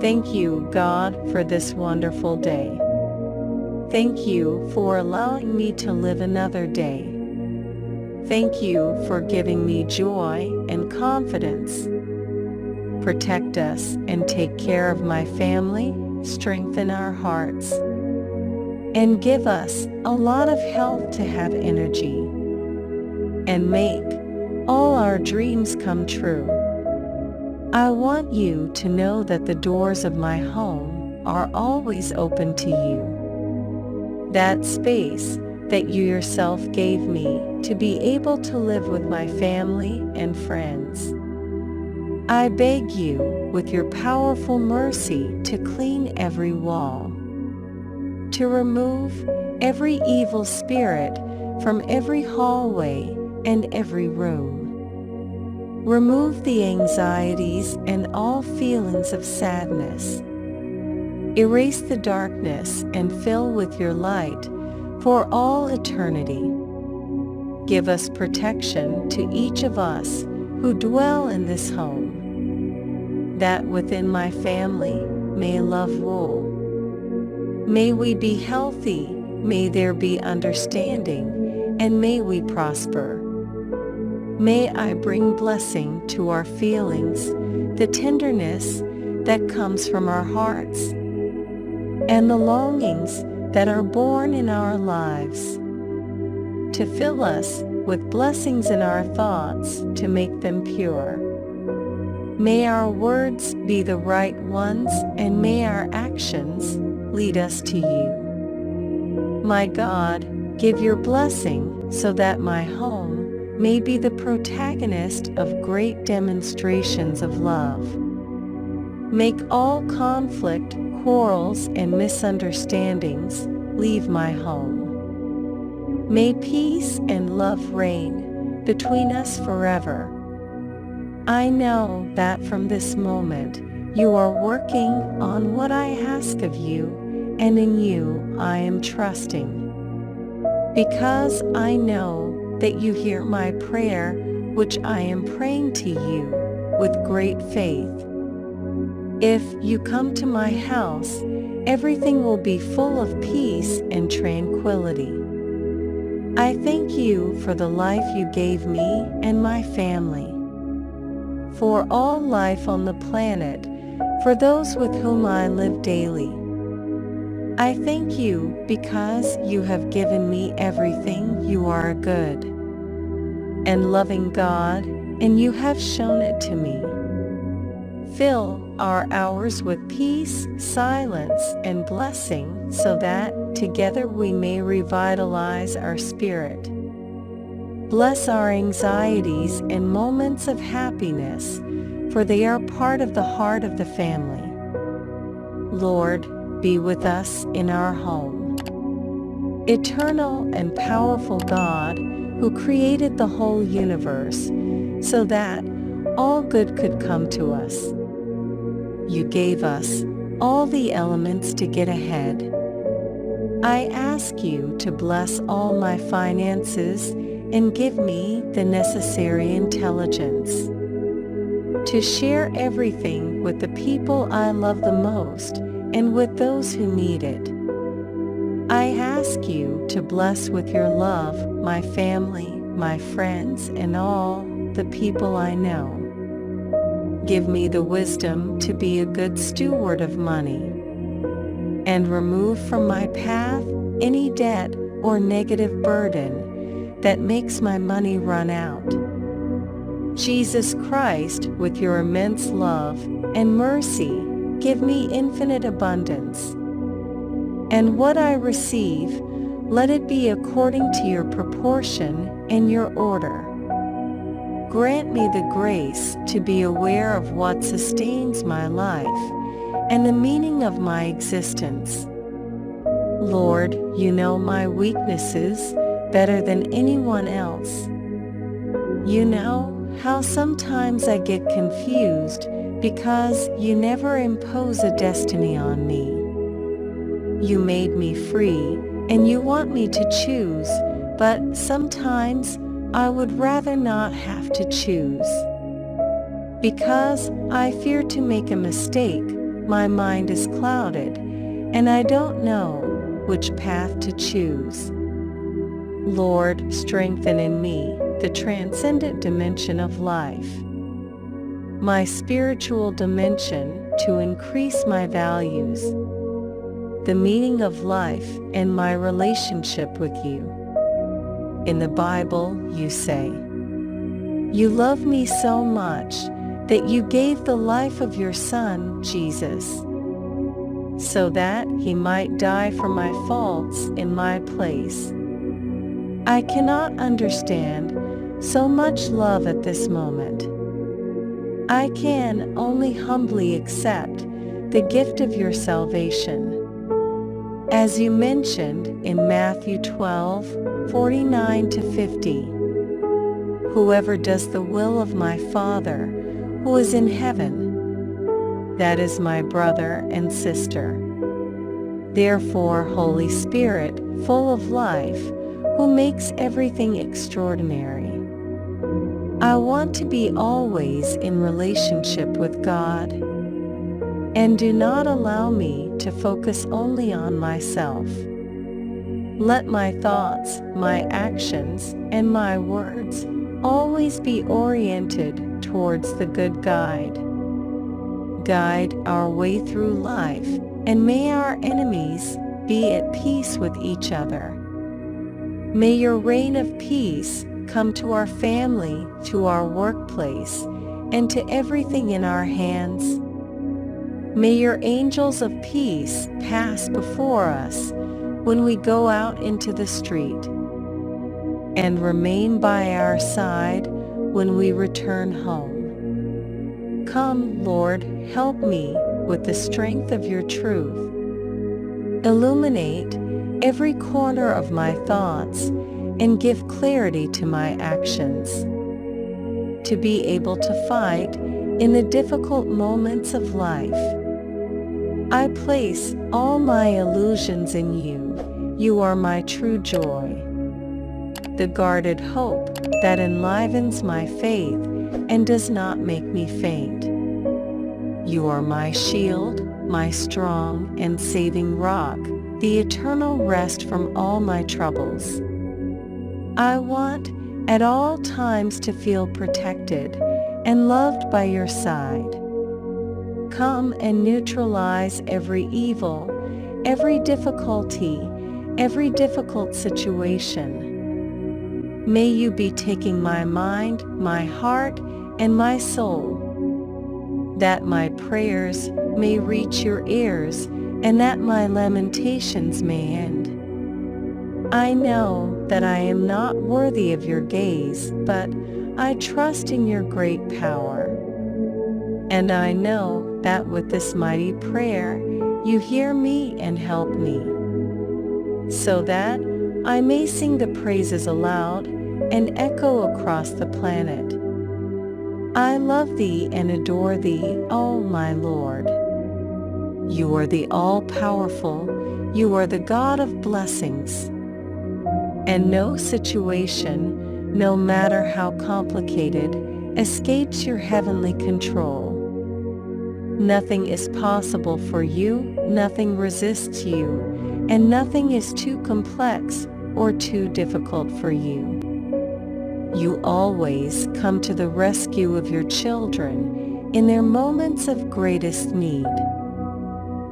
Thank you, God, for this wonderful day. Thank you for allowing me to live another day. Thank you for giving me joy and confidence. Protect us and take care of my family, strengthen our hearts, and give us a lot of health to have energy, and make all our dreams come true. I want you to know that the doors of my home are always open to you. That space that you yourself gave me to be able to live with my family and friends. I beg you, with your powerful mercy, to clean every wall, to remove every evil spirit from every hallway and every room. Remove the anxieties and all feelings of sadness. Erase the darkness and fill with your light for all eternity. Give us protection to each of us who dwell in this home, that within my family may love rule. May we be healthy, may there be understanding, and may we prosper. May I bring blessing to our feelings, the tenderness that comes from our hearts, and the longings that are born in our lives, to fill us with blessings in our thoughts to make them pure. May our words be the right ones and may our actions lead us to you. My God, give your blessing so that my home may be the protagonist of great demonstrations of love. Make all conflict quarrels and misunderstandings leave my home. May peace and love reign between us forever. I know that from this moment you are working on what I ask of you, and in you I am trusting. Because I know that you hear my prayer, which I am praying to you with great faith. If you come to my house, everything will be full of peace and tranquility. I thank you for the life you gave me and my family, for all life on the planet, for those with whom I live daily. I thank you because you have given me everything you are a good and loving God, and you have shown it to me. Fill our hours with peace, silence, and blessing so that together we may revitalize our spirit. Bless our anxieties and moments of happiness, for they are part of the heart of the family. Lord, be with us in our home. Eternal and powerful God, who created the whole universe, so that all good could come to us you gave us all the elements to get ahead. I ask you to bless all my finances and give me the necessary intelligence to share everything with the people I love the most and with those who need it. I ask you to bless with your love my family, my friends, and all the people I know. Give me the wisdom to be a good steward of money and remove from my path any debt or negative burden that makes my money run out. Jesus Christ, with your immense love and mercy, give me infinite abundance. And what I receive, let it be according to your proportion and your order. Grant me the grace to be aware of what sustains my life and the meaning of my existence. Lord, you know my weaknesses better than anyone else. You know how sometimes I get confused because you never impose a destiny on me. You made me free and you want me to choose, but sometimes I would rather not have to choose. Because I fear to make a mistake, my mind is clouded, and I don't know which path to choose. Lord, strengthen in me the transcendent dimension of life, my spiritual dimension to increase my values, the meaning of life and my relationship with you. In the Bible, you say, You love me so much that you gave the life of your Son, Jesus, so that he might die for my faults in my place. I cannot understand so much love at this moment. I can only humbly accept the gift of your salvation. As you mentioned in Matthew 12, 49 to 50, Whoever does the will of my Father who is in heaven. That is my brother and sister. Therefore, Holy Spirit, full of life, who makes everything extraordinary. I want to be always in relationship with God. And do not allow me to focus only on myself. Let my thoughts, my actions, and my words always be oriented towards the good guide. Guide our way through life, and may our enemies be at peace with each other. May your reign of peace come to our family, to our workplace, and to everything in our hands. May your angels of peace pass before us when we go out into the street and remain by our side when we return home. Come, Lord, help me with the strength of your truth. Illuminate every corner of my thoughts and give clarity to my actions. To be able to fight in the difficult moments of life. I place all my illusions in you. You are my true joy the guarded hope that enlivens my faith and does not make me faint. You are my shield, my strong and saving rock, the eternal rest from all my troubles. I want at all times to feel protected and loved by your side. Come and neutralize every evil, every difficulty, every difficult situation May you be taking my mind, my heart, and my soul, that my prayers may reach your ears and that my lamentations may end. I know that I am not worthy of your gaze, but I trust in your great power. And I know that with this mighty prayer, you hear me and help me, so that I may sing the praises aloud and echo across the planet. I love thee and adore thee, O my Lord. You are the all-powerful, you are the God of blessings. And no situation, no matter how complicated, escapes your heavenly control. Nothing is possible for you, nothing resists you, and nothing is too complex or too difficult for you. You always come to the rescue of your children in their moments of greatest need.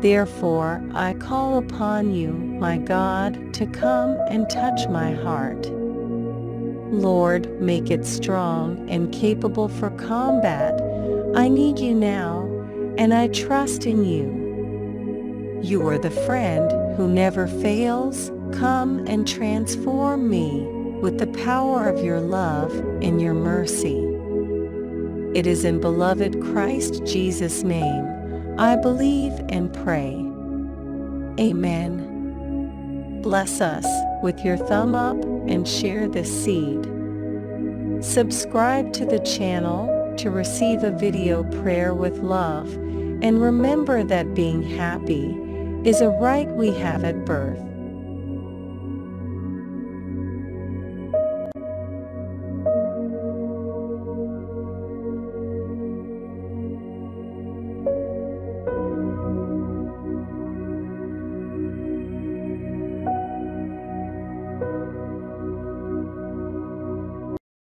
Therefore, I call upon you, my God, to come and touch my heart. Lord, make it strong and capable for combat. I need you now, and I trust in you. You are the friend who never fails. Come and transform me with the power of your love and your mercy. It is in beloved Christ Jesus' name I believe and pray. Amen. Bless us with your thumb up and share this seed. Subscribe to the channel to receive a video prayer with love and remember that being happy is a right we have at birth.